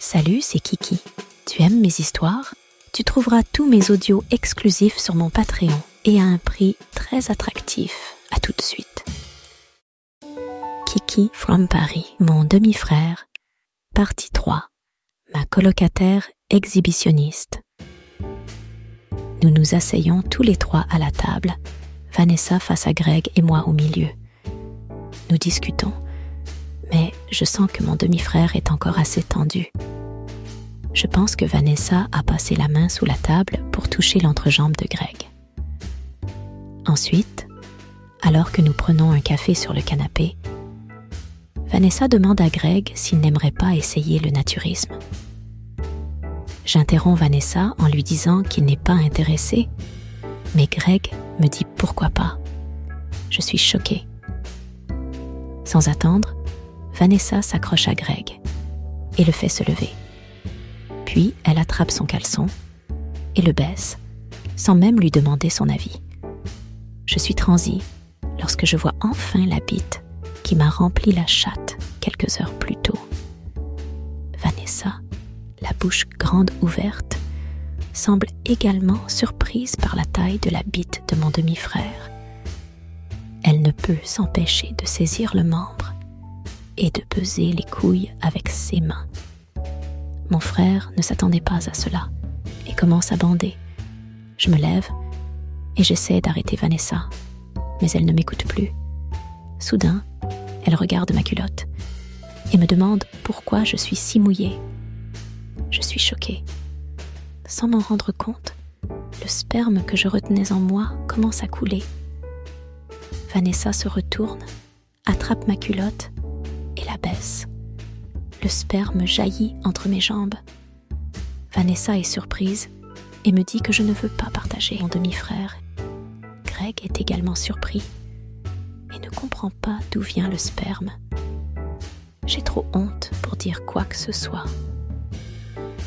Salut, c'est Kiki. Tu aimes mes histoires? Tu trouveras tous mes audios exclusifs sur mon Patreon et à un prix très attractif. À tout de suite. Kiki from Paris, mon demi-frère. Partie 3. Ma colocataire exhibitionniste. Nous nous asseyons tous les trois à la table, Vanessa face à Greg et moi au milieu. Nous discutons, je sens que mon demi-frère est encore assez tendu. Je pense que Vanessa a passé la main sous la table pour toucher l'entrejambe de Greg. Ensuite, alors que nous prenons un café sur le canapé, Vanessa demande à Greg s'il n'aimerait pas essayer le naturisme. J'interromps Vanessa en lui disant qu'il n'est pas intéressé, mais Greg me dit pourquoi pas. Je suis choquée. Sans attendre, Vanessa s'accroche à Greg et le fait se lever. Puis elle attrape son caleçon et le baisse, sans même lui demander son avis. Je suis transie lorsque je vois enfin la bite qui m'a rempli la chatte quelques heures plus tôt. Vanessa, la bouche grande ouverte, semble également surprise par la taille de la bite de mon demi-frère. Elle ne peut s'empêcher de saisir le membre et de peser les couilles avec ses mains. Mon frère ne s'attendait pas à cela et commence à bander. Je me lève et j'essaie d'arrêter Vanessa, mais elle ne m'écoute plus. Soudain, elle regarde ma culotte et me demande pourquoi je suis si mouillée. Je suis choquée. Sans m'en rendre compte, le sperme que je retenais en moi commence à couler. Vanessa se retourne, attrape ma culotte la baisse. Le sperme jaillit entre mes jambes. Vanessa est surprise et me dit que je ne veux pas partager mon demi-frère. Greg est également surpris et ne comprend pas d'où vient le sperme. J'ai trop honte pour dire quoi que ce soit.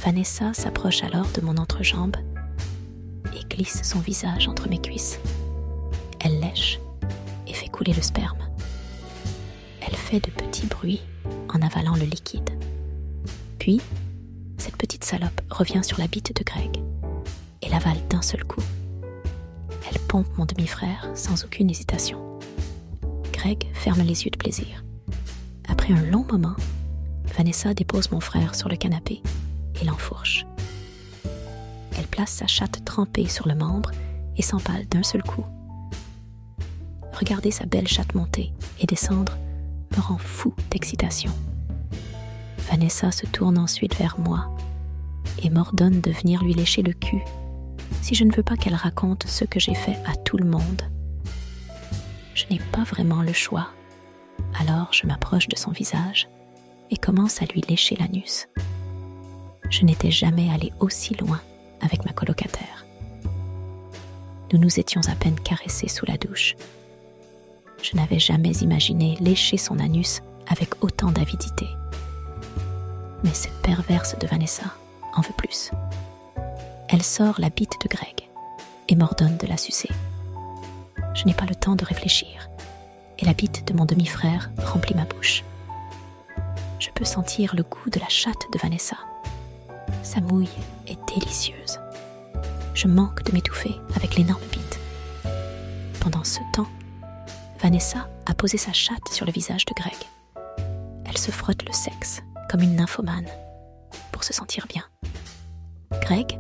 Vanessa s'approche alors de mon entrejambe et glisse son visage entre mes cuisses. Elle lèche et fait couler le sperme. De petits bruits en avalant le liquide. Puis, cette petite salope revient sur la bite de Greg et l'avale d'un seul coup. Elle pompe mon demi-frère sans aucune hésitation. Greg ferme les yeux de plaisir. Après un long moment, Vanessa dépose mon frère sur le canapé et l'enfourche. Elle place sa chatte trempée sur le membre et s'empale d'un seul coup. Regarder sa belle chatte monter et descendre me rend fou d'excitation. Vanessa se tourne ensuite vers moi et m'ordonne de venir lui lécher le cul si je ne veux pas qu'elle raconte ce que j'ai fait à tout le monde je n'ai pas vraiment le choix. Alors je m'approche de son visage et commence à lui lécher l'anus. Je n'étais jamais allée aussi loin avec ma colocataire. Nous nous étions à peine caressés sous la douche. Je n'avais jamais imaginé lécher son anus avec autant d'avidité. Mais cette perverse de Vanessa en veut plus. Elle sort la bite de Greg et m'ordonne de la sucer je n'ai pas le temps de réfléchir, et la bite de mon demi-frère remplit ma bouche. Je peux sentir le goût de la chatte de Vanessa. Sa mouille est délicieuse. Je manque de m'étouffer avec l'énorme bite. Pendant ce temps, Vanessa a posé sa chatte sur le visage de Greg. Elle se frotte le sexe comme une nymphomane pour se sentir bien. Greg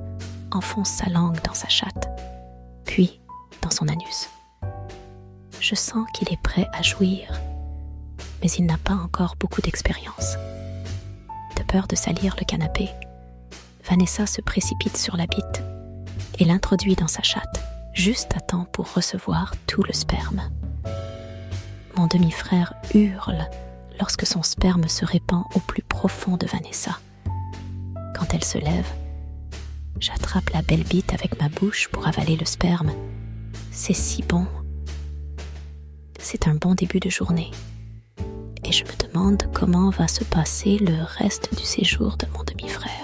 enfonce sa langue dans sa chatte, puis dans son anus je sens qu'il est prêt à jouir, mais il n'a pas encore beaucoup d'expérience. De peur de salir le canapé, Vanessa se précipite sur la bite et l'introduit dans sa chatte, juste à temps pour recevoir tout le sperme. Mon demi-frère hurle lorsque son sperme se répand au plus profond de Vanessa. Quand elle se lève, j'attrape la belle bite avec ma bouche pour avaler le sperme. C'est si bon c'est un bon début de journée. Et je me demande comment va se passer le reste du séjour de mon demi-frère.